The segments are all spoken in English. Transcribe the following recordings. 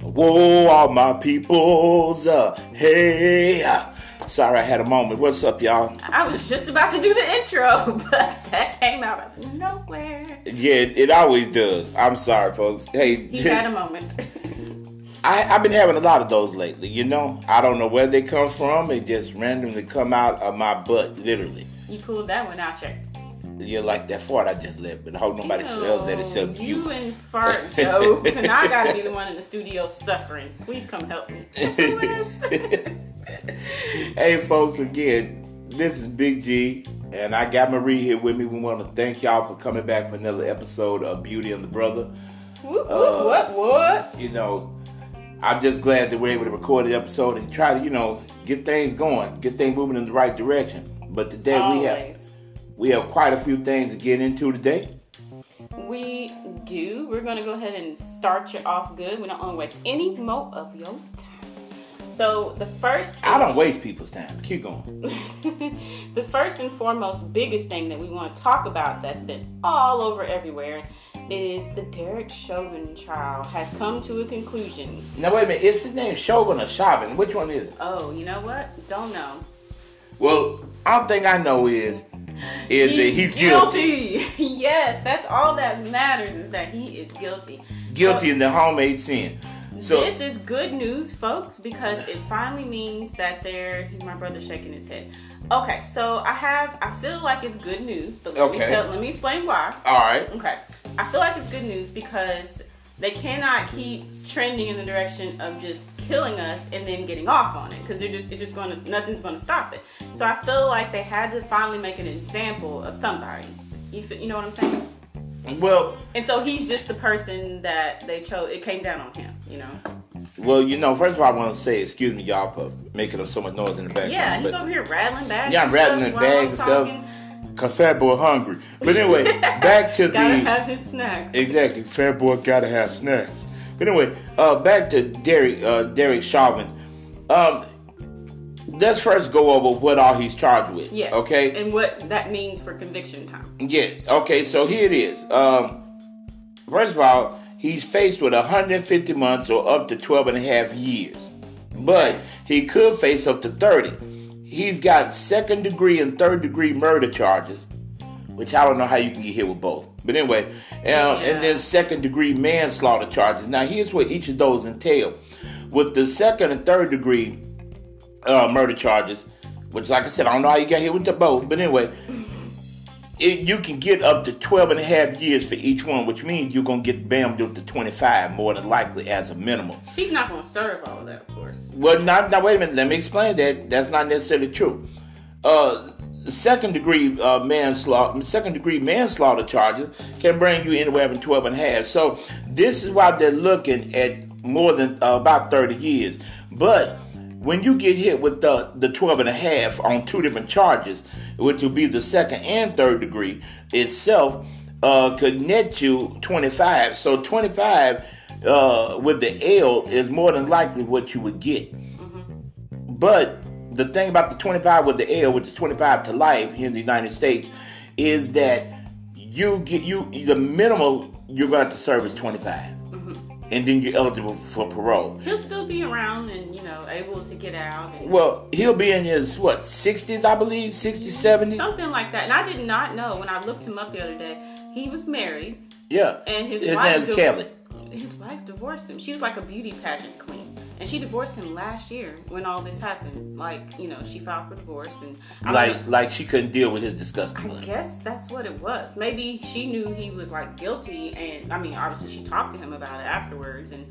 Whoa, all my peoples. Uh, hey. Uh, sorry, I had a moment. What's up, y'all? I was just about to do the intro, but that came out of nowhere. Yeah, it, it always does. I'm sorry, folks. Hey, He had a moment. I, I've been having a lot of those lately. You know, I don't know where they come from. They just randomly come out of my butt, literally. you pulled that one out, your You're like that fart I just left, but I hope nobody smells that except you. You and fart jokes, and I gotta be the one in the studio suffering. Please come help me. Hey, folks, again, this is Big G, and I got Marie here with me. We want to thank y'all for coming back for another episode of Beauty and the Brother. Whoop, whoop, Uh, what, what? You know, I'm just glad that we're able to record the episode and try to, you know, get things going, get things moving in the right direction. But today we have Always. We have quite a few things to get into today. We do. We're gonna go ahead and start you off good. We don't want to waste any more of your time. So the first I don't waste people's time. Keep going. the first and foremost biggest thing that we want to talk about that's been all over everywhere is the Derek Chauvin trial has come to a conclusion. Now wait a minute. Is his name Chauvin or Chauvin? Which one is it? Oh, you know what? Don't know. Well, all think I know is is that he's guilty. yes, that's all that matters is that he is guilty. Guilty So- in the homemade sin. So this is good news, folks, because it finally means that they're. My brother's shaking his head. Okay, so I have. I feel like it's good news, but let me tell. Let me explain why. all right. Okay, I feel like it's good news because they cannot keep trending in the direction of just killing us and then getting off on it because they're just it's just going to nothing's going to stop it. So I feel like they had to finally make an example of somebody. You feel, you know what I'm saying? Well, And so he's just the person that they chose. It came down on him, you know. well, you know, first of all, I want to say, excuse me, y'all, for making so much noise in the background. Yeah, he's but- over here rattling bags. Yeah, I'm rattling stuff in while I'm bags and stuff. Cause fat boy hungry. But anyway, back to Gotta the have his snacks. exactly fat boy gotta have snacks. But anyway, uh, back to Derek uh, Derek Chauvin. Um, let's first go over what all he's charged with. Yes. Okay. And what that means for conviction time. Yeah. Okay. So here it is. Um, first of all, he's faced with 150 months or up to 12 and a half years, but he could face up to 30. He's got second degree and third degree murder charges, which I don't know how you can get hit with both. But anyway, uh, and then second degree manslaughter charges. Now here's what each of those entail. With the second and third degree uh, murder charges, which, like I said, I don't know how you got hit with the both, but anyway, it, you can get up to 12 and a half years for each one, which means you're going to get bammed up to 25 more than likely as a minimum. He's not going to serve all of that, of course. Well, now, now wait a minute. Let me explain that. That's not necessarily true. Uh, second degree uh, manslaughter, second degree manslaughter charges can bring you anywhere from 12 and a half. So this is why they're looking at more than uh, about 30 years. But when you get hit with the, the 12 and a half on two different charges, which will be the second and third degree itself, uh, could net you 25. So 25 uh, with the L is more than likely what you would get. But the thing about the 25 with the L, which is 25 to life here in the United States, is that you get you the minimal you're going to serve is 25, and then you're eligible for parole. He'll still be around and, you know, able to get out and Well, he'll be in his what 60s, I believe, 60s, 70s. something like that. And I did not know when I looked him up the other day, he was married Yeah, and his, his wife name's div- Kelly. His wife divorced him. She was like a beauty pageant queen. And she divorced him last year when all this happened. Like, you know, she filed for divorce and I Like, like she couldn't deal with his disgusting I look. guess that's what it was. Maybe she knew he was like guilty, and I mean, obviously she talked to him about it afterwards. And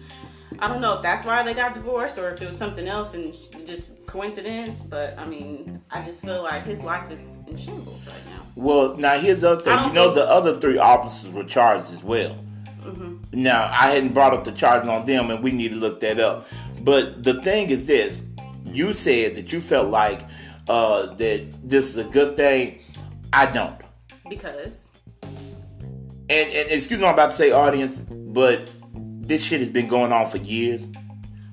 I don't know if that's why they got divorced or if it was something else and just coincidence. But I mean, I just feel like his life is in shambles right now. Well, now here's the other thing. You know, the other three officers were charged as well. Mm-hmm. Now, I hadn't brought up the charges on them, and we need to look that up. But the thing is this: you said that you felt like uh, that this is a good thing. I don't. Because And, and excuse me, I'm about to say, audience, but this shit has been going on for years.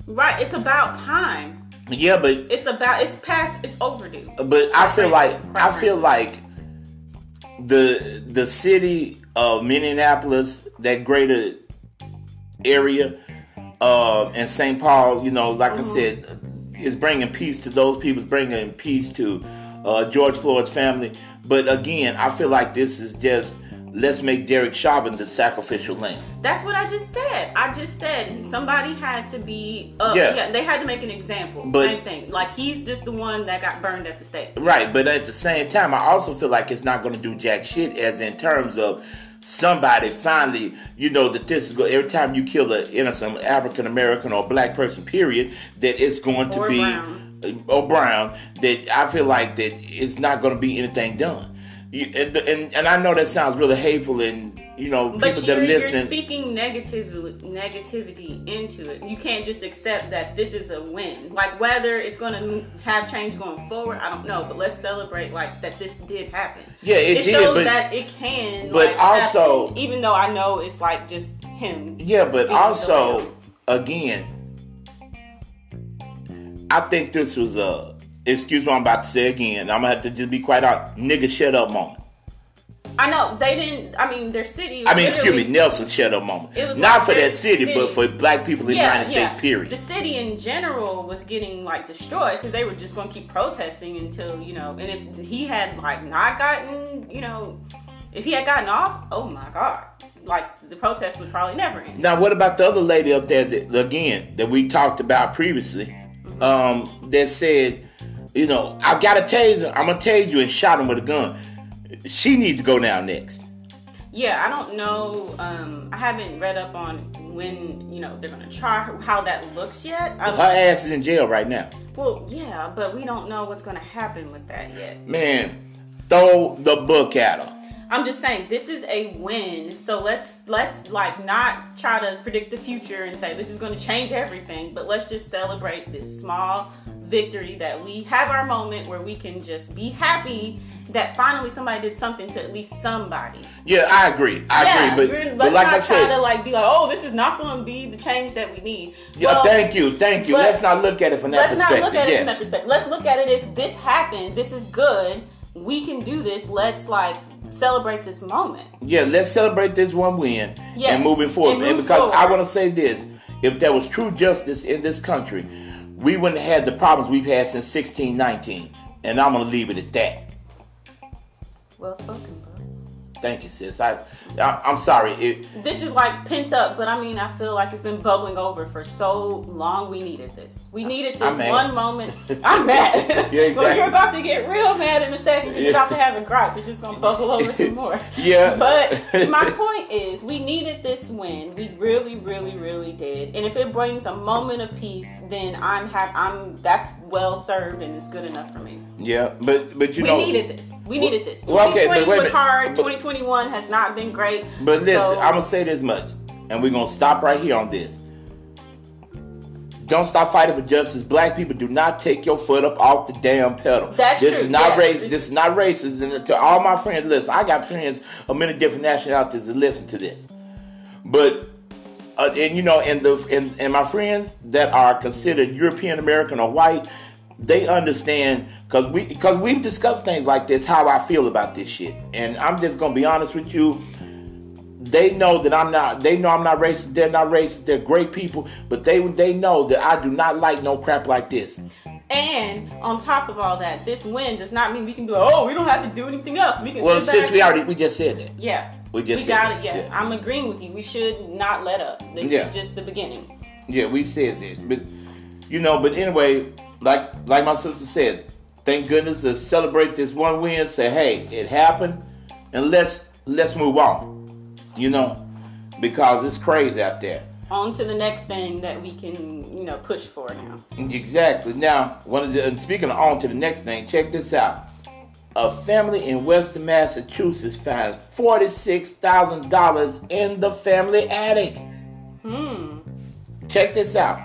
right, it's about time. Yeah, but It's about it's past. It's overdue. but I feel like I feel like the the city of Minneapolis, that greater area, uh, and St. Paul, you know, like I said, is bringing peace to those people, is bringing peace to uh, George Floyd's family. But again, I feel like this is just let's make Derek Chauvin the sacrificial lamb. That's what I just said. I just said somebody had to be. Uh, Yeah. yeah. they had to make an example. But- Same thing. Like he's just the one that got burned at the stake. Right, but at the same time, I also feel like it's not going to do jack shit, as in terms of somebody finally, you know, that this is go every time you kill an innocent African American or black person, period, that it's going to Or be brown. Uh, or brown. That I feel like that it's not going to be anything done. You, and, and and I know that sounds really hateful, and you know, people But that you're, are you're speaking negatively, negativity into it. You can't just accept that this is a win. Like whether it's going to have change going forward, I don't know. But let's celebrate like that this did happen. Yeah, it did, shows but- that it can. but like, also- happen, even though I know it's like just him. Yeah, but also, again, I think this was a excuse what I'm about to say again. I'm gonna have to just be quite out Nigga, shut up moment. I know they didn't. I mean, their city. I mean, excuse me, Nelson, shut up moment. It was Not like for that city, but for black people in the United States, period. The city in general was getting like destroyed because they were just going to keep protesting until you know. And if he had like not gotten, you know, if he had gotten off, oh my god, like the protest would probably never end. Now, what about the other lady up there that again that we talked about previously? Um, that said, you know, I got a taser. I'm gonna tase you and shot him with a gun. She needs to go down next. Yeah, I don't know. Um, I haven't read up on when you know they're going to try her, how that looks yet. I, Her ass is in jail right now. well, yeah, but we don't know what's going to happen with that yet. Man, throw the book at her. I'm just saying this is a win. So let's let's like not try to predict the future and say this is going to change everything, but let's just celebrate this small victory that we have our moment where we can just be happy that finally somebody did something to at least somebody. Yeah, I agree. I yeah, agree. But, let's but like not I try said, to like be like, oh, this is not going to be the change that we need. yeah, Well, thank you, thank you. Let's not look at it from that let's perspective. not look at it from that yes. perspective. Let's look at it as this happened. This is good. We can do this. Let's like celebrate this moment. Yeah, let's celebrate this one win Yes, and moving forward. and And, because I want to say this, if there was true justice in this country, we wouldn't have had the problems we've had since 1619. And I'm gonna leave it at that. Well spoken, bro. Thank you, sis. I, I I'm sorry. It, This is like pent up, but I mean, I feel like it's been bubbling over for so long. We needed this. We needed this one moment. I'm mad. Yeah, exactly. you're about to get real mad in a second because you're about to have a gripe. It's just gonna bubble over some more. Yeah. But my point is, we needed this win. We really, really, really did. And if it brings a moment of peace, then I'm happy. I'm that's well served and it's good enough for me. yeah, but but you We know, we needed this. We needed this. Well, okay, but wait was hard. But- 2021 has not been great. But listen, So- I'm gonna say this much, and we're gonna stop right here on this. Don't stop fighting for justice. Black people do not take your foot up off the damn pedal. That's this true, is not racist. This- This is not racist. And to all my friends, listen. I got friends of many different nationalities that listen to this. But uh, and you know, and the and, and my friends that are considered European American or white, they understand because we because we've discussed things like this. How I feel about this shit, and I'm just gonna be honest with you. They know that I'm not. They know I'm not racist. They're not racist. They're great people, but they they know that I do not like no crap like this. And on top of all that, this win does not mean we can be like, oh, we don't have to do anything else. We can Well, since we already we just said that. yeah, we just we said got that, it. Yeah. yeah. I'm agreeing with you. We should not let up. This Yeah. is just the beginning. Yeah, we said that, but you know, but anyway, like like my sister said, thank goodness to celebrate this one win. Say, hey, it happened, and let's let's move on. You know, because it's crazy out there. On to the next thing that we can, you know, push for now. Exactly. Now, one of the and speaking of on to the next thing, check this out. A family in Western Massachusetts finds forty-six thousand dollars in the family attic. Hmm. Check this out.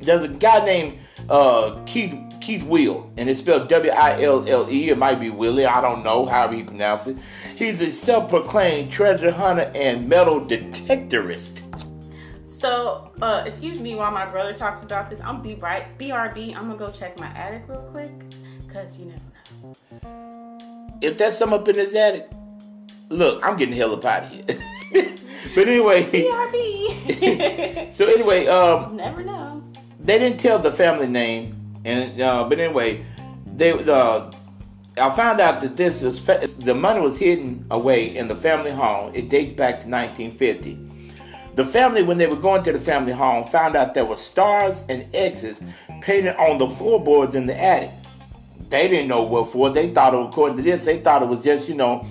There's a guy named uh, Keith Keith Will, and it's spelled W-I-L-L-E. It might be Willie. I don't know how he pronounced it. He's a self-proclaimed treasure hunter and metal detectorist. So, uh, excuse me while my brother talks about this. I'm be right, BRB. I'm gonna go check my attic real quick, cause you never know. If that's some up in his attic, look, I'm getting the hell up out of here. but anyway, BRB. so anyway, um, Never know. they didn't tell the family name, and uh, but anyway, they uh, I found out that this was the money was hidden away in the family home. It dates back to 1950. The family, when they were going to the family home, found out there were stars and X's painted on the floorboards in the attic. They didn't know what for. They thought, according to this, they thought it was just you know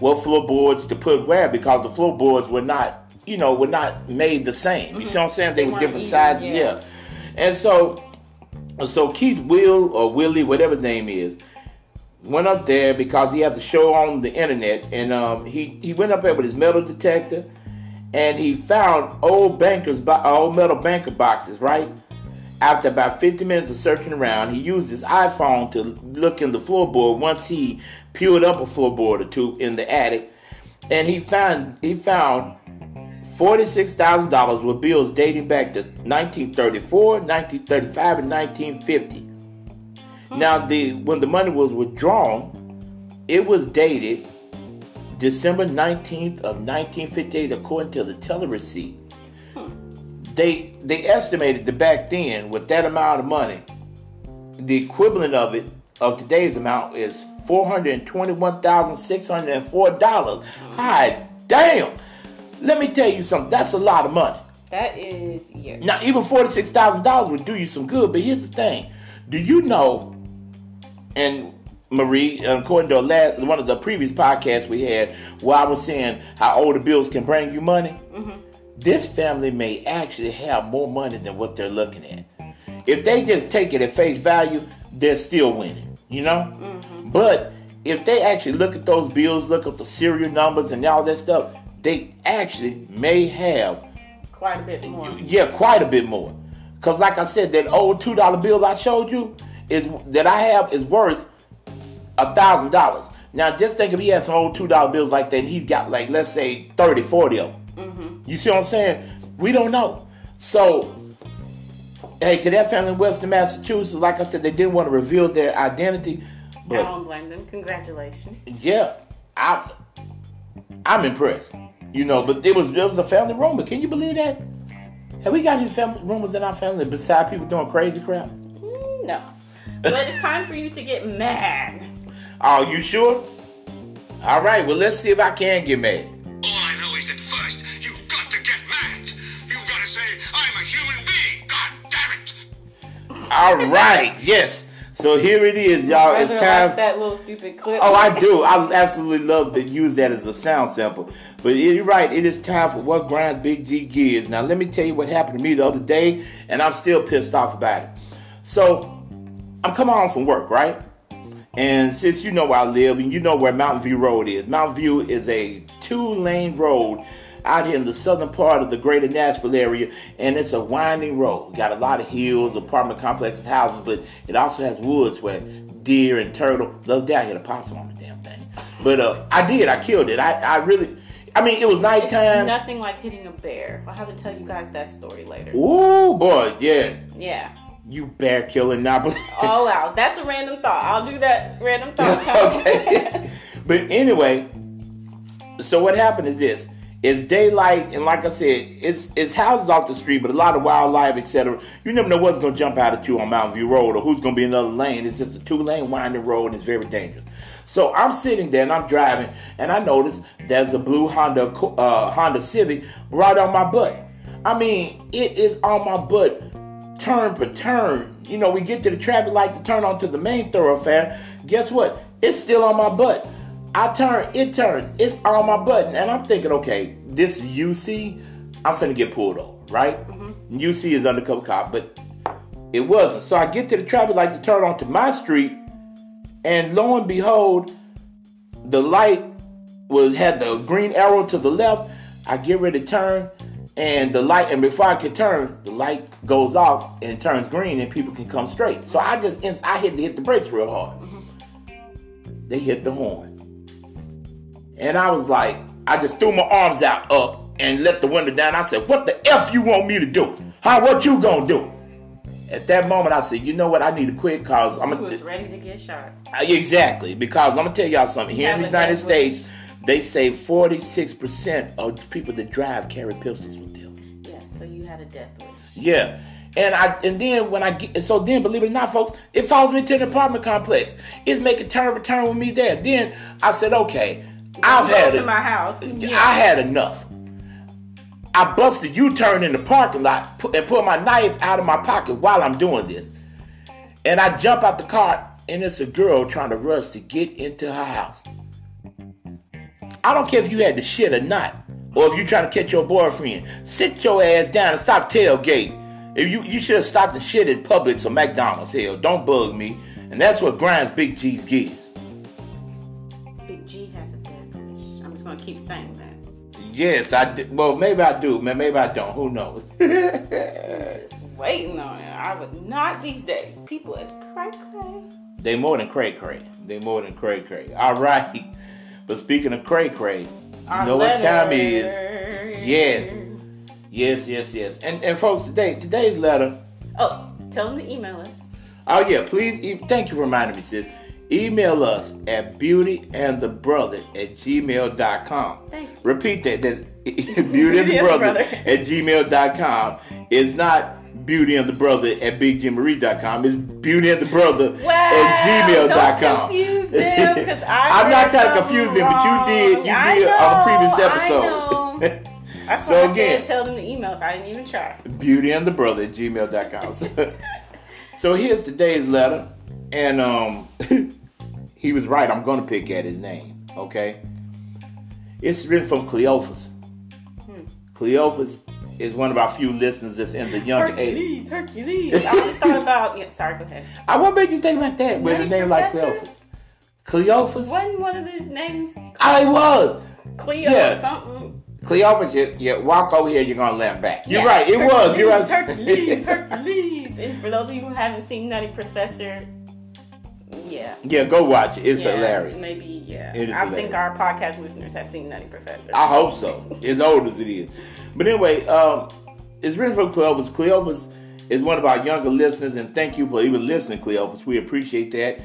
what floorboards to put where because the floorboards were not you know were not made the same. You mm-hmm. see what I'm saying? They, They were different even, sizes. yeah. yeah. And so, so Keith Will or Willie, whatever his name is, went up there because he had the show on the internet, and um, he he went up there with his metal detector, and he found old bankers, bo- old metal banker boxes, right. After about 50 minutes of searching around, he used his iPhone to look in the floorboard once he peeled up a floorboard or two in the attic, and he found he found forty-six thousand dollars with bills dating back to 1934, 1935, and 1950. Now, the when the money was withdrawn, it was dated December 19th of 1958, according to the teller receipt. They they estimated that back then, with that amount of money, the equivalent of it of today's amount is four hundred and twenty-one thousand six hundred and four dollars. Hi, damn! Let me tell you something. That's a lot of money. That is yeah. Now, even forty-six thousand dollars would do you some good. But here's the thing: Do you know? And Marie, uh, according to a last, one of the previous podcasts we had, where I was saying how older bills can bring you money, mm-hmm. this family may actually have more money than what they're looking at. If they just take it at face value, they're still winning. You know. Mm-hmm. But if they actually look at those bills, look at the serial numbers and all that stuff, they actually may have Quite a bit more. yeah, quite a bit more. Cause like I said, that old two dollar bill I showed you is that I have is worth a thousand dollars. Now just think if he had some old two dollar bills like that, he's got like let's say 30, 40 of them. You see what I'm saying? We don't know. So hey, to that family in Western Massachusetts, like I said, they didn't want to reveal their identity. But I don't blame them. Congratulations. yeah, I I'm impressed. You know, but it was it was a family rumor. Can you believe that? Have we got any family rumors in our family besides people doing crazy crap? Mm, No. But it's time for you to get mad. Are you sure? All right, well let's see if I can get mad. All I know is that first, you've got to get mad. You've got to say, I'm a human being. God damn it. All right, yes. So here it is, y'all. It's Brother likes time. that little stupid clip. Oh, I do. I absolutely love to use that as a sound sample. But you're right. It is time for what grinds Big G gears. Now, let me tell you what happened to me the other day, and I'm still pissed off about it. So, I'm coming home from work, right? And since you know where I live and you know where Mountain View Road is, Mountain View is a two-lane road out here in the southern part of the greater Nashville area, and it's a winding road. Got a lot of hills, apartment complexes, houses, but it also has woods where deer and turtle. Day I hit a possum on the damn thing, but uh, I did. I killed it. I, I really. I mean, it was It's nighttime. nothing like hitting a bear. I'll have to tell you guys that story later. Ooh, boy, yeah. Yeah. You bear killing not believe. Oh wow, that's a random thought. I'll do that random thought. okay. but anyway, so what happened is this. It's daylight, and like I said, it's it's houses off the street, but a lot of wildlife, etc. You never know what's gonna jump out at you on Mountain View Road or who's gonna be in another lane. It's just a two-lane winding road, and it's very dangerous. So I'm sitting there and I'm driving, and I notice there's a blue Honda uh, Honda Civic right on my butt. I mean, it is on my butt, turn per turn. You know, we get to the traffic light to turn onto the main thoroughfare. Guess what? It's still on my butt. I turn, it turns, it's on my button, and I'm thinking, okay, this is UC, I'm finna get pulled over, right? Mm-hmm. UC is undercover cop, but it wasn't. So I get to the traffic light to turn onto my street, and lo and behold, the light was had the green arrow to the left. I get ready to turn, and the light, and before I can turn, the light goes off and turns green, and people can come straight. So I just, I hit hit the brakes real hard. Mm-hmm. They hit the horn. And I was like, I just threw my arms out up and let the window down. I said, What the F you want me to do? How what you gonna do? At that moment, I said, You know what? I need to quit because I'm gonna was ready to get shot. exactly because I'm gonna tell y'all something. Here in the United States, they say 46% of people that drive carry pistols with them. Yeah, so you had a death wish. Yeah. And I and then when I get so then believe it or not, folks, it follows me to an apartment complex. It's making turn return with me there. Then I said, okay, I've had to it. my house. Yeah. I had enough. I busted U-turn in the parking lot and pull my knife out of my pocket while I'm doing this. And I jump out the car and it's a girl trying to rush to get into her house. I don't care if you had the shit or not, or if you're trying to catch your boyfriend. Sit your ass down and stop tailgating. If you you should have stopped the shit at Publix or McDonald's. Hell, don't bug me. And that's what grinds Big G's gears. Big G has a death wish. I'm just gonna keep saying that. Yes, I do. Well, maybe I do, man. Maybe I don't. Who knows? Just waiting on it. I would not these days. People is cray cray. They more than cray cray. They more than cray cray. All right. But speaking of cray cray, you know what time it letter. is? Yes. Yes, yes, yes. And and folks, today today's letter. Oh, tell them to email us. Oh yeah, please. E- thank you for reminding me, sis. Email us at beautyandthebrother at gmail.com. Thank you. Repeat that. That's beautyandthebrother at gmail.com. It's not beauty and the brother at bigjimmarie.com. It's beauty and the brother Wow, at gmail.com. Don't confuse them because I. I'm not trying to confuse them, but you did. You wrong. Did on the previous episode. I know. So I again- tell them the emails. I didn't even try. beauty and the brother at gmail.com. So, so here's today's letter. And um he was right. I'm gonna pick at his name. Okay. It's written from Cleophas. Hmm. Cleophas is one of our few listeners that's in the younger age. Hercules, Hercules. I just thought about. Yeah, sorry. Go ahead. I what made you think about that with a name like Professor? Cleophas? Cleophas? Wasn't one of those names ah, I was. Cleo Yeah. something? Cleophas, you, you walk over here, you're gonna laugh back. You're Yeah. right, it was. You're right. Hercules, Hercules. And for those of you who haven't seen Nutty Professor, yeah. yeah, go watch it. It's yeah, hilarious. Maybe, yeah. I think our podcast listeners have seen Nutty Professor. I hope so. As old as it is. But anyway, um, it's written from Cleopas. Cleopas is one of our younger listeners, and thank you for even listening, Cleopas. We appreciate that.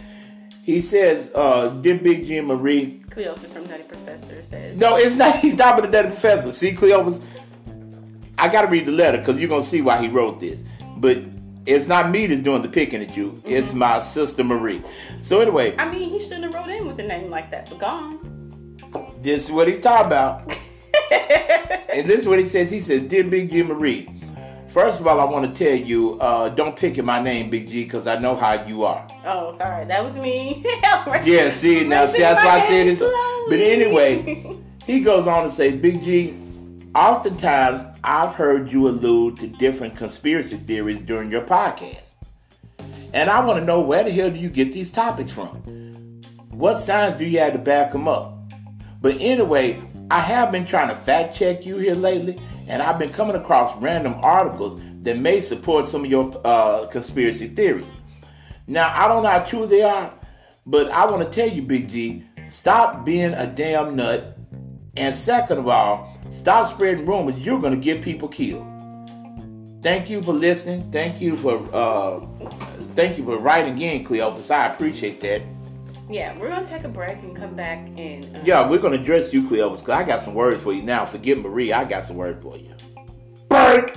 He says, uh, Dear Big G Marie, Cleopas from Nutty Professor says. no, it's not. He's not the dead professor. See, Cleopas, I got to read the letter because you're to see why he wrote this. But it's not me that's doing the picking at you, it's my sister Marie. So, anyway, I mean, he shouldn't have wrote in with a name like that, but gone. this is what he's talking about. And this is what he says. He says, Dear Big G Marie, first of all, I want to tell you, uh, don't pick in my name, Big G, because I know how you are. Oh, sorry, that was me. Yeah, see, now, see, that's why I said this. But anyway, he goes on to say, Big G, oftentimes I've heard you allude to different conspiracy theories during your podcast. And I want to know where the hell do you get these topics from? What signs do you have to back them up? But anyway, I have been trying to fact check you here lately, and I've been coming across random articles that may support some of your uh, conspiracy theories. Now, I don't know how true they are, but I want to tell you, Big G, stop being a damn nut. And second of all, stop spreading rumors. You're going to get people killed. Thank you for listening. Thank you for uh, thank you for writing in, Cleopas. I appreciate that. Yeah, we're gonna take a break and come back and. Uh, Yeah, we're gonna address you, Cleopas, because I got some words for you now. Forget Marie, I got some words for you. Break.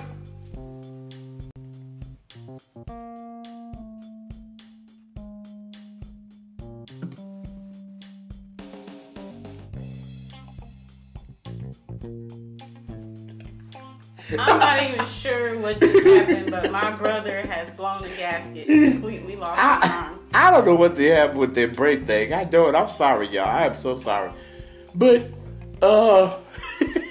I'm not even sure what just happened, but my brother has blown a gasket completely lost his I, arm. I don't know what they have with their break thing. I don't. I'm sorry, y'all. I am so sorry. But uh, All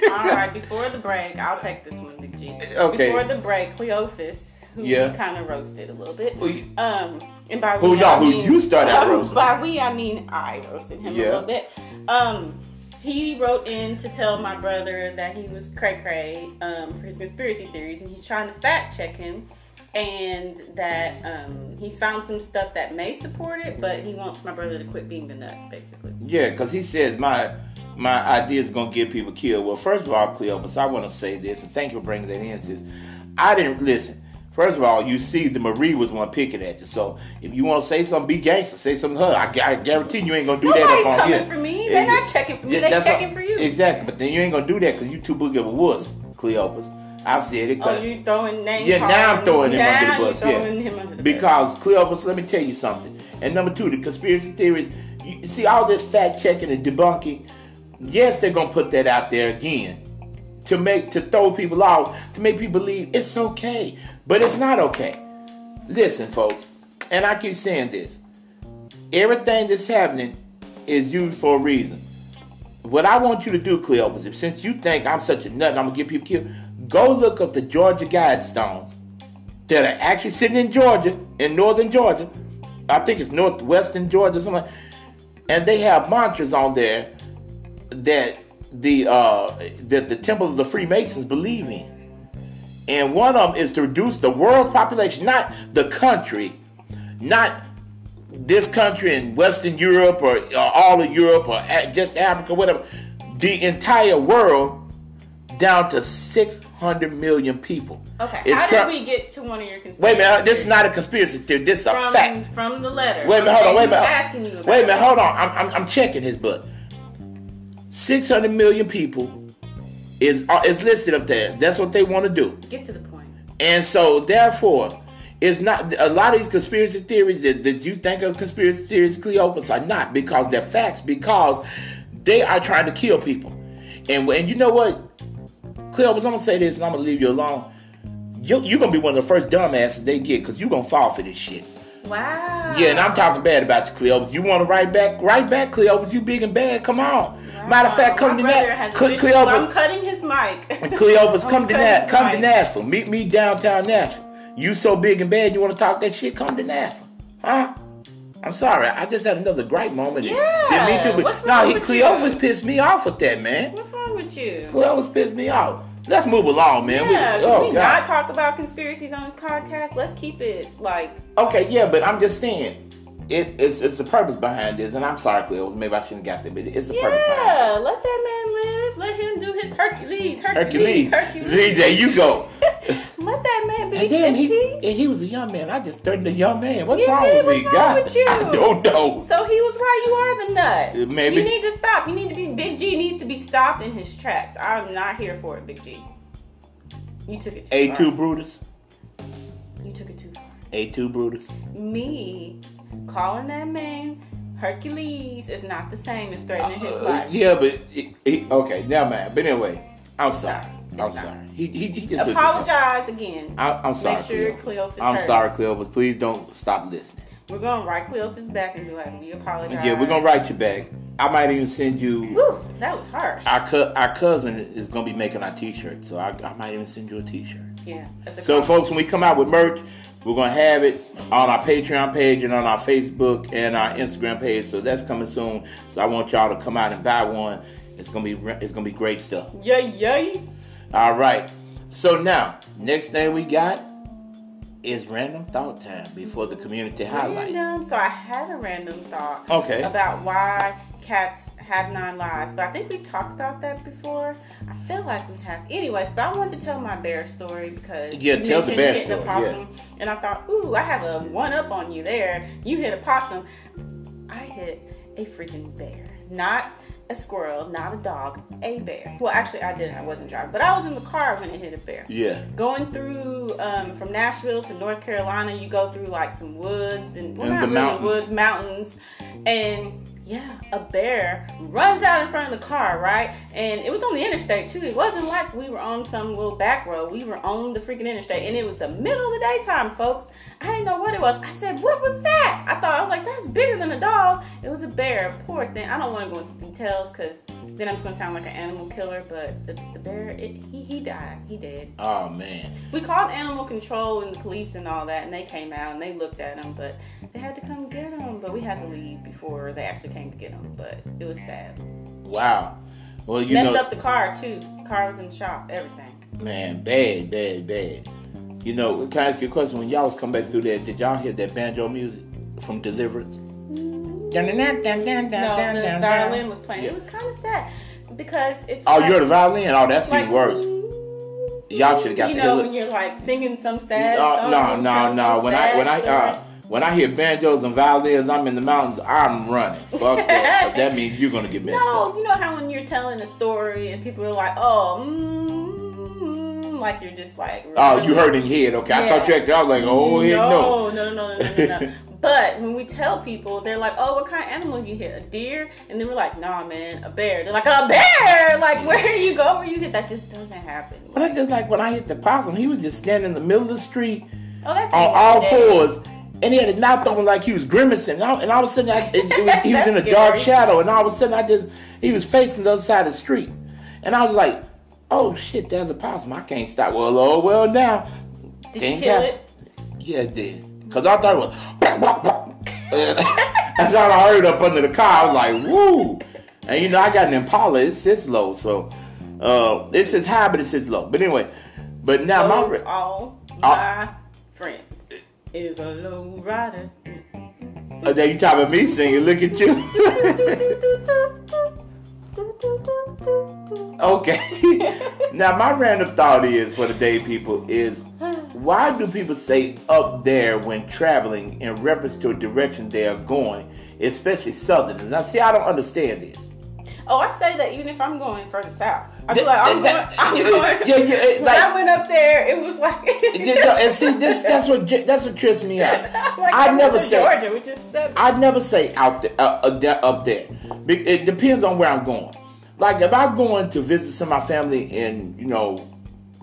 right, before the break, I'll take this one, Big G. Okay. Before the break, Cleophas, who Yeah. we kind of roasted a little bit. Who Um, and by Who we, y'all- I who mean, you started out roasting. By we, I mean I roasted him Yeah. a little bit. Um, he wrote in to tell my brother that he was cray cray um, for his conspiracy theories, and he's trying to fact check him. And that um, he's found some stuff that may support it, but he wants my brother to quit being the nut, basically. yeah, because he says my my idea is gonna get people killed. Well, first of all, Cleopas, I want to say this, and thank you for bringing that in, sis. I didn't listen. First of all, you see the Marie was one picking at you. So if you want to say something, be gangster. Say something to her. I, I guarantee you ain't gonna do Nobody's that on coming here. for me. They're not checking for me. They that's checking all- for you. Exactly. But then you ain't gonna do that because you too big of a wuss, Cleopas. I said it. Oh, you throwing name yeah, now I'm throwing him under the bus. Yeah, throwing him under the bus. because Cleopas, let me tell you something. And number two, the conspiracy theories. You see all this fact checking and debunking. Yes, they're gonna put that out there again to make to throw people out to make people believe it's okay, but it's not okay. Listen, folks, and I keep saying this. Everything that's happening is used for a reason. What I want you to do, Cleopas, if since you think I'm such a nut and I'm gonna get people killed, go look up the Georgia Guidestones that are actually sitting in Georgia, in northern Georgia. I think it's northwestern Georgia, something. like- And they have mantras on there that the uh, that the Temple of the Freemasons believe in. And one of them is to reduce the world's population, not the country, not this country in Western Europe or, or all of Europe or just Africa, whatever. The entire world down to 600 million people. Okay, It's how cur- did we get to one of your conspiracy? Wait a minute, this is not a conspiracy theory. This is a from, fact. from the letter. Wait a minute, hold on, wait a minute. Asking you about Wait a minute, hold on. I'm, I'm, I'm checking his butt. 600 million people is uh, is listed up there. That's what they want to do. Get to the point. And so, therefore, it's not a lot of these conspiracy theories that, that you think of conspiracy theories, Cleopas, are not because they're facts, because they are trying to kill people. And, and you know what? Cleopas, I'm to say this and I'm to leave you alone. You, you're to be one of the first dumbasses they get because you're to fall for this shit. Wow. Yeah, and I'm talking bad about you, Cleopas. You want to write back? Write back, Cleopas. You big and bad. Come on. Matter of fact, come My to that. Cle- I'm cutting his mic. Cleopas, come to that. Come to. Nashville. Meet me downtown Nashville. You so big and bad, you want to talk that shit? Come to Nashville, huh? I'm sorry, I just had another great moment. Yeah, Didn't mean to, but no, he you? pissed me off with that, man. What's wrong with you? Cleopas pissed me off. Let's move along, man. Yeah, we, can oh, we God. not talk about conspiracies on this podcast? Let's keep it like Okay, yeah, but I'm just saying, it, it's it's a purpose behind this, and I'm sorry, Cleopas. Maybe I shouldn't have got that, but it's a purpose behind yeah. Let that man live. Let him do his Hercules. Hercules. Hercules. Hercules. See, there you go. Let that man be And then in he, peace. and he was a young man. I just turned a young man. What's You wrong did. with me? What's wrong God, with you? I don't know. So he was right. You are the nut. Uh, maybe- You need to stop. You need to be. Big G needs to be stopped in his tracks. I'm not here for it, Big G. You took it too far. Et tu Brutus. You took it too far. Et tu Brutus. Me calling that man Hercules is not the same as threatening his Uh, life. yeah, but it, it, okay, now man. But anyway, I'm sorry. It's I'm not. sorry. He he, he just Apologize again. I, I'm sorry, Make sure. Cleopas I'm heard. sorry, Cleopas. Please don't stop listening. We're gonna write Cleophas back and be like, we apologize. Yeah, we're gonna write you back. I might even send you. Woo, that was harsh. Our co- our cousin is gonna be making our T-shirt, so I, I might even send you a T-shirt. yeah. So, compliment. folks, when we come out with merch, we're gonna have it on our Patreon page and on our Facebook and our Instagram page. So that's coming soon. So I want y'all to come out and buy one. It's gonna be it's gonna be great stuff. Yay, yay. All right. So now, next thing we got is random thought time before the community highlight. Random. So I had a random thought. Okay. About why cats have nine lives, but I think we talked about that before. I feel like we have. Anyways, but I wanted to tell my bear story because Yeah, you tell the bear story, yeah. and I thought, ooh, I have a one up on you there. You hit a possum. I hit a freaking bear, not a squirrel, not a dog, a bear. Well, actually, I didn't. I wasn't driving, but I was in the car when it hit a bear Yeah. going through um, from Nashville to North Carolina, you go through like some woods and well, And not the really mountains. woods, mountains, and yeah, a bear runs out in front of the car, right? And it was on the interstate too. It wasn't like we were on some little back road. We were on the freaking interstate, and it was the middle of the daytime, folks. I didn't know what it was. I said, "What was that?" I thought I was like, "That's bigger than a dog." It was a bear. Poor thing. I don't want to go into details because then I'm just gonna sound like an animal killer. But the, the bear, it, he he died. He did. Oh man. We called animal control and the police and all that, and they came out and they looked at him, but they had to come get him. But we had to leave before they actually came to get him. But it was sad. Wow. Well, you Messed know, up the car too. Car was in the shop. Everything. man, bad, bad, bad. You know, can I ask you a question? When y'all was coming back through there, did y'all hear that banjo music from Deliverance? No, the violin was playing. Yeah. It was kind of sad because it's. Oh, like, you're the violin? Oh, that's like, even worse. ooh, Y'all should have got you the know hell. when you're like singing some sad No, song, no, no, telling no. some When I when I sad uh, story. When I hear banjos and violins, I'm in the mountains. I'm running. Fuck that. that means you're gonna get messed No, up. you know how when you're telling a story and people are like, oh, mm, like you're just like. Oh, you heard in your head. Okay, I thought you actually. I was like, oh no. no, no, no, no, no, no, no. But when we tell people, they're like, "Oh, what kind of animal you hit? A deer?" And then we're like, "Nah, man, a bear." They're like, "A bear? Like where you go, where you hit? That just doesn't happen." But I just like when I hit the possum, he was just standing in the middle of the street Oh, on all fours, and he had his mouth open like he was grimacing. And all, and all of a sudden, I, it, it was, he was in a dark shadow, and all of a sudden, I just he was facing the other side of the street, and I was like, "Oh shit, there's a possum! I can't stop." Well, oh well, now Did you things kill happen. it? Yeah, it did. Cause I thought it was. That's all I heard up under the car. I was like, "Woo!" And you know, I got an Impala. It sits low, so uh, it sits high, but it sits low. But anyway, but now my Oh, re- all my friends is a low rider. uh, then you talking about me singing. Look at you. okay. now my random thought is for the day people is why do people say up there when traveling in reference to a direction they are going, especially southerners? Now see, I don't understand this. Oh, I say that even if I'm going further south. I That- like, I'm that- going. I'm yeah, going. yeah, yeah, When like- I went up there, it was like. And see, this that's what that's what trips me out. like I never say Georgia, which is seven. I never say out there, uh, uh, up there. It depends on where I'm going. Like if I'm going to visit some of my family in, you know,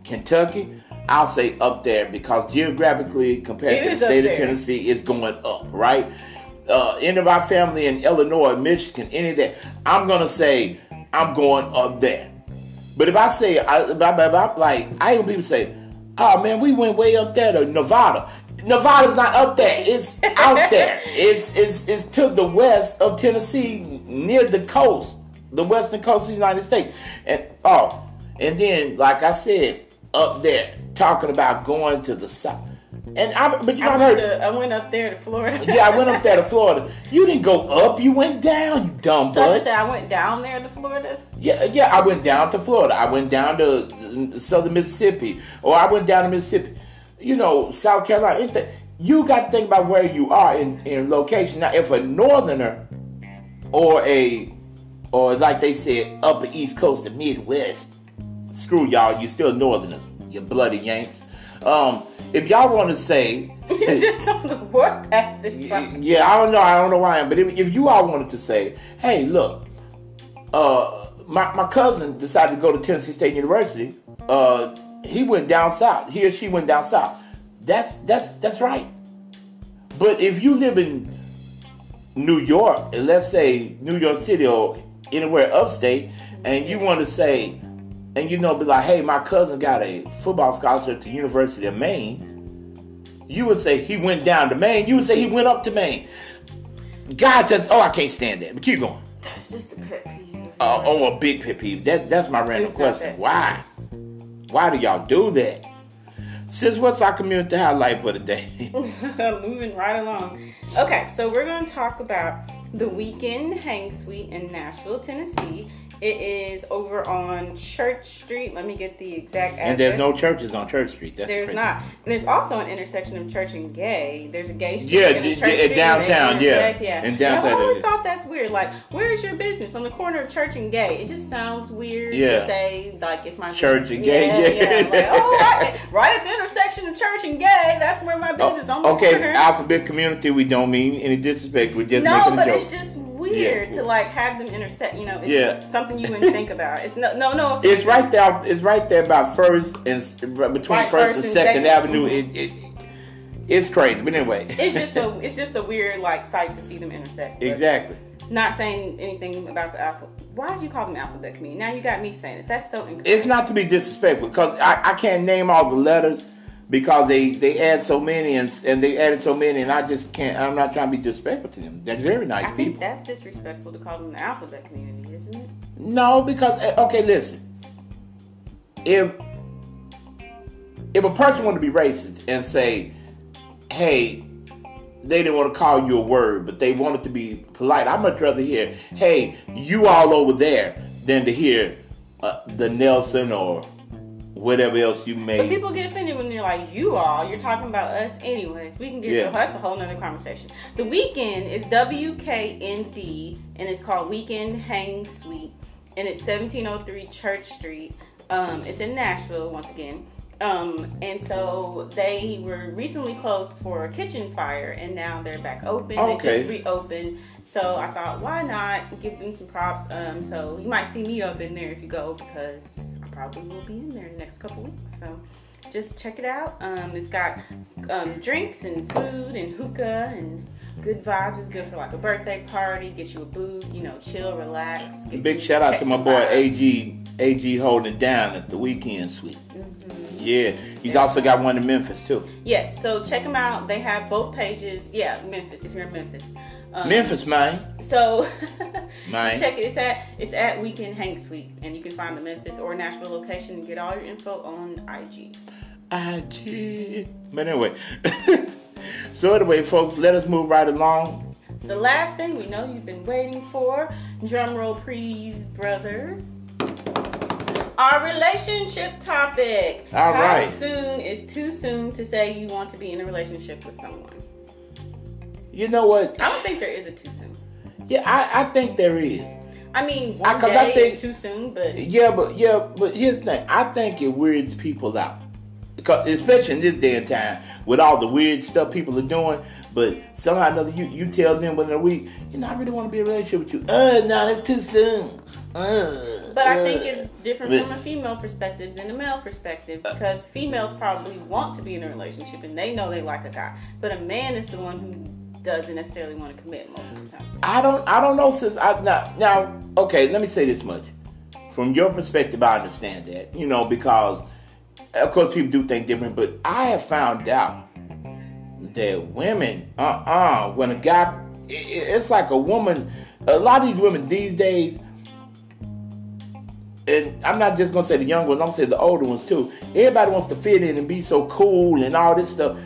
Kentucky, I'll say up there because geographically, compared It to the state of. Tennessee, it's going up, right? Uh, any of our family in Illinois, Michigan, any of that, I'm gonna say I'm going up there. But if I say, I, if I, if I- like, I hear people say, "Oh man, we went way up there to Nevada." Nevada's not up there; it's out there. It's it's it's to the west of Tennessee, near the coast, the western coast of the United States. And oh, and then like I said, up there, talking about going to the south. And I, but you know, I I went, heard. to, I went up there to Florida. Yeah, I went up there to Florida. You didn't go up; you went down. You dumb So I bud. just said I went down there to Florida. Yeah, yeah, I went down to Florida. I went down to southern Mississippi, or I went down to Mississippi. You know, South Carolina. You got to think about where you are in, in location. Now, if a northerner or a, or like they said, upper East Coast, the Midwest, screw y'all. You still northerners, you bloody Yanks. Um, if y'all want to say, just on the warpath this yeah, I don't know. I don't know why I am. But if, if you all wanted to say, hey, look, uh, my, my cousin decided to go to Tennessee State University. Uh, he went down south. He or she went down south. That's that's that's right. But if you live in New York, let's say New York City or anywhere upstate, and you want to say, and you know, be like, hey, my cousin got a football scholarship to University of Maine. You would say he went down to Maine. You would say he went up to Maine. God says, "Oh, I can't stand that." But keep going. That's just a pet peeve. Uh, oh, a big pet peeve. That that's my random It's question. Why? Why do y'all do that? Sis, what's our community highlight for today? Moving right along. Okay, so we're going to talk about the Weekend Hang Suite in Nashville, Tennessee. It is over on Church Street. Let me get the exact address. and there's no churches on Church Street. That's There's crazy. not. And there's also an intersection of church and gay. There's a gay street Yeah, and a church yeah, street. downtown, yeah. yeah. In And downtown, I've always thought that's weird. Like, where is your business on the corner of church and gay? It just sounds weird Yeah. to say like if my Church and gay, yeah. yeah. Like, oh, right, right at the intersection of church and gay. That's where my oh, business on the Oh, okay, corner. alphabet community. We don't mean any disrespect. We're just no, making a but joke. it's just weird Yeah. to like have them intersect. You know, it's Yeah. just something you wouldn't think about. It's no, no, no. It's right there. It's right there about First and between Right, First and First and Second Second. Avenue. It, it, it's crazy, but anyway. It's just a, it's just a weird like sight to see them intersect. exactly. Not saying anything about the alpha. Why did you call them alphabet community? Now you got me saying it. That's so incorrect. It's not to be disrespectful because I, I can't name all the letters because they they add so many and and they added so many and I just can't. I'm not trying to be disrespectful to them. They're very nice I think people. that's disrespectful to call them the alphabet community, isn't it? No, because eh, okay, listen. If if a person wanted to be racist and say, "Hey," they didn't want to call you a word, but they wanted to be polite. I'd much rather hear, "Hey, you all over there," than to hear uh, the Nelson or whatever else you may. But people get offended when they're like, you all, you're talking about us anyways. We can get Yeah. to that's a whole nother conversation. The weekend is WKND and it's called Weekend Hang Suite and it's 1703 Church Street. Um, it's in Nashville once again. Um, and so they were recently closed for a kitchen fire and now they're back open. They Okay. just reopened. So I thought, why not give them some props? Um, so you might see me up in there if you go because I probably will be in there the next couple weeks. So just check it out. Um, it's got um, drinks and food and hookah and good vibes. is good for like a birthday party. Get you a booth, you know, chill, relax. Big shout out to my boy. AG AG holding down at the weekend suite. Mm-hmm. Yeah, he's also got one in Memphis too. Yes, so check them out. They have both pages. Yeah, Memphis. If you're in Memphis. Um, Memphis, man. So Man. check it. It's at it's at Weekend Hang Suite, and you can find the Memphis or Nashville location and get all your info on IG. IG. But anyway, so anyway, folks, let us move right along. The last thing we know you've been waiting for, drum roll please, brother. Our relationship topic. All How right. soon is too soon to say you want to be in a relationship with someone? You know what? I don't think there is a too soon. Yeah, I, I think there is. I mean, one I day think- is too soon, but Yeah, but yeah, but here's the thing. I think it weirds people out, because especially in this day and time with all the weird stuff people are doing. But somehow or another, you you tell them within a week, you know, I really want to be in a relationship with you. Uh, no, that's too soon. Uh, But I uh. think it's different But- from a female perspective than a male perspective because females probably want to be in a relationship and they know they like a guy, but a man is the one who doesn't necessarily want to commit most of the time. I don't I don't know since I now now okay, let me say this much. From your perspective I understand that, you know, because of course people do think different, but I have found out that women, uh-uh, when a guy it's like a woman a lot of these women these days and I'm not just gonna say the young ones, I'm gonna say the older ones too. Everybody wants to fit in and be so cool and all this stuff.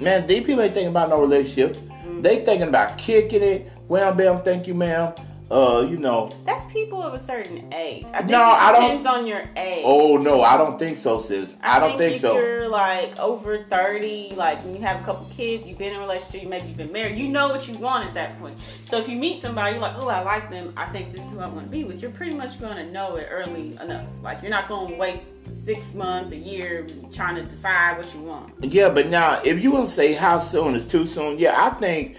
Man, these people ain't thinking about no relationship. They thinking about kicking it. Well, ma'am, thank you, ma'am. Uh, you know. That's people of a certain age. I think No, it I don't- depends on your age. Oh no, I don't think so, sis. I, don't think, if so. you're like over 30, like when you have a couple kids, you've been in a relationship, you maybe you've been married, you know what you want at that point. So if you meet somebody, you're like, oh, I like them, I think this is who I want to be with, you're pretty much going to know it early enough. Like you're not going to waste six months, a year trying to decide what you want. Yeah, but now if you want to say how soon is too soon, yeah, I think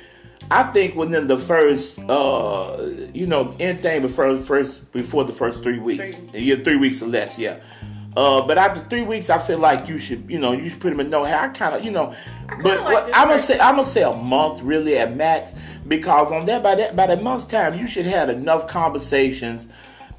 I think within the first uh you know, anything before first before the first three weeks. Three. Yeah, three weeks or less, yeah. Uh, but after three weeks, I feel like you should, you know, you should pretty much know. Hey, I kind of, you know, but like what, I'm gonna say, I'm gonna say a month really at max, because on that by that by that month's time, you should have enough conversations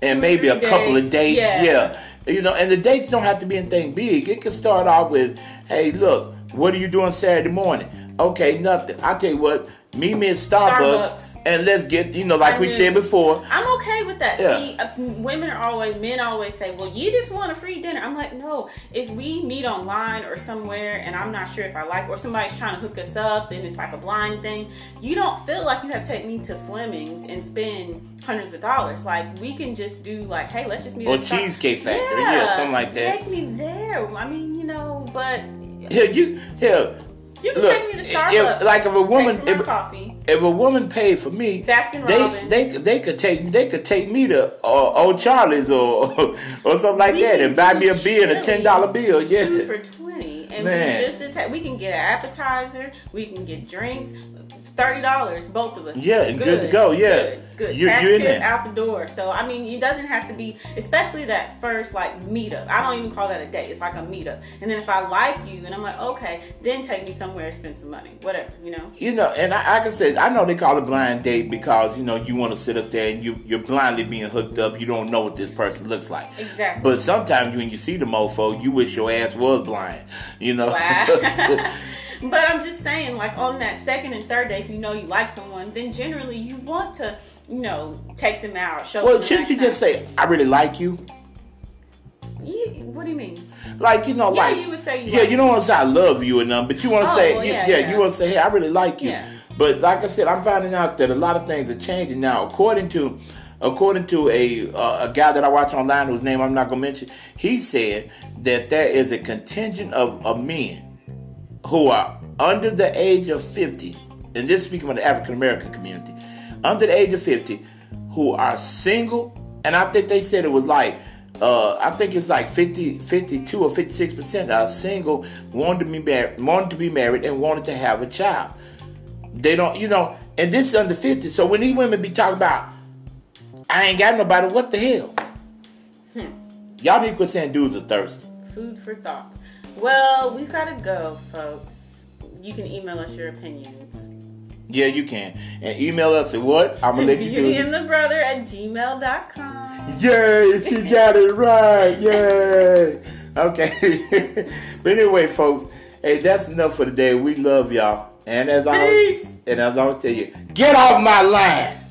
and maybe a three couple of dates, dates, yeah. yeah. You know, and the dates don't have to be anything big. It can start off with, "Hey, look, what are you doing Saturday morning?" Okay, nothing. I tell you what, meet me at Starbucks, Starbucks. and let's get, you know, like I we mean, said before. I'm okay with that. Yeah. See, uh, women are always, men always say, well, you just want a free dinner. I'm like, no. If we meet online or somewhere and I'm not sure if I like, or somebody's trying to hook us up and it's like a blind thing, you don't feel like you have to take me to Fleming's and spend hundreds of dollars. Like, we can just do, like, hey, let's just meet Or Cheesecake Factory, yeah, something like that. Take me there. I mean, you know, but Here, you, here, you can Look, take me to if- like if a woman- pay for my if- if a woman paid for me, Baskin they Robbins. they they could take they could take me to uh, O'Charley's or or something like We that and buy me a beer and a ten dollar bill. Yeah, two for twenty, and Man. we just as ha- we can get an appetizer, we can get drinks, thirty dollars both of us. Yeah, and good to go, yeah. good, good. Tax you're in tip there. out the door. So I mean, it doesn't have to be, especially that first like meetup. I don't even call that a date. It's like a meetup. And then if I like you, and I'm like, okay, then take me somewhere, spend some money, whatever, you know. you know, and I, like I said, I know they call it blind date because you know you want to sit up there and you you're blindly being hooked up. You don't know what this person looks like. Exactly. But sometimes when you see the mofo, you wish your ass was blind. You know. Wow. but I'm just saying, like on that second and third day, if you know you like someone, then generally you want to, you know, take them out, show. well, shouldn't you just say, "I really like you"? You- what do you mean? Like you know, Yeah, like you would say you yeah, like you don't want to say I love you or nothing, but you want to Oh, say well, yeah, yeah, yeah. you want to say hey, I really like you. Yeah. But like I said, I'm finding out that a lot of things are changing now. According to according to a uh, a guy that I watch online whose name I'm not gonna mention, he said that there is a contingent of, of men who are under the age of 50, and this is speaking of the African American community, under the age of 50, who are single, and I think they said it was like uh, I think it's like 50, 52 or 56 percent are single, wanted to be married, wanted to be married, and wanted to have a child. They don't, you know, and this is under 50. So when these women be talking about, I ain't got nobody, what the hell? Hmm. Y'all need to quit saying dudes are thirsty. Food for thought. Well, we've got to go, folks. You can email us your opinions. Yeah, you can. And email us at what? I'm going to let you do it. the brother at gmail.com. Yay, she got it right. Yay. Okay. but anyway, folks, hey, that's enough for today. We love y'all. And as I and as I always tell you, get off my land.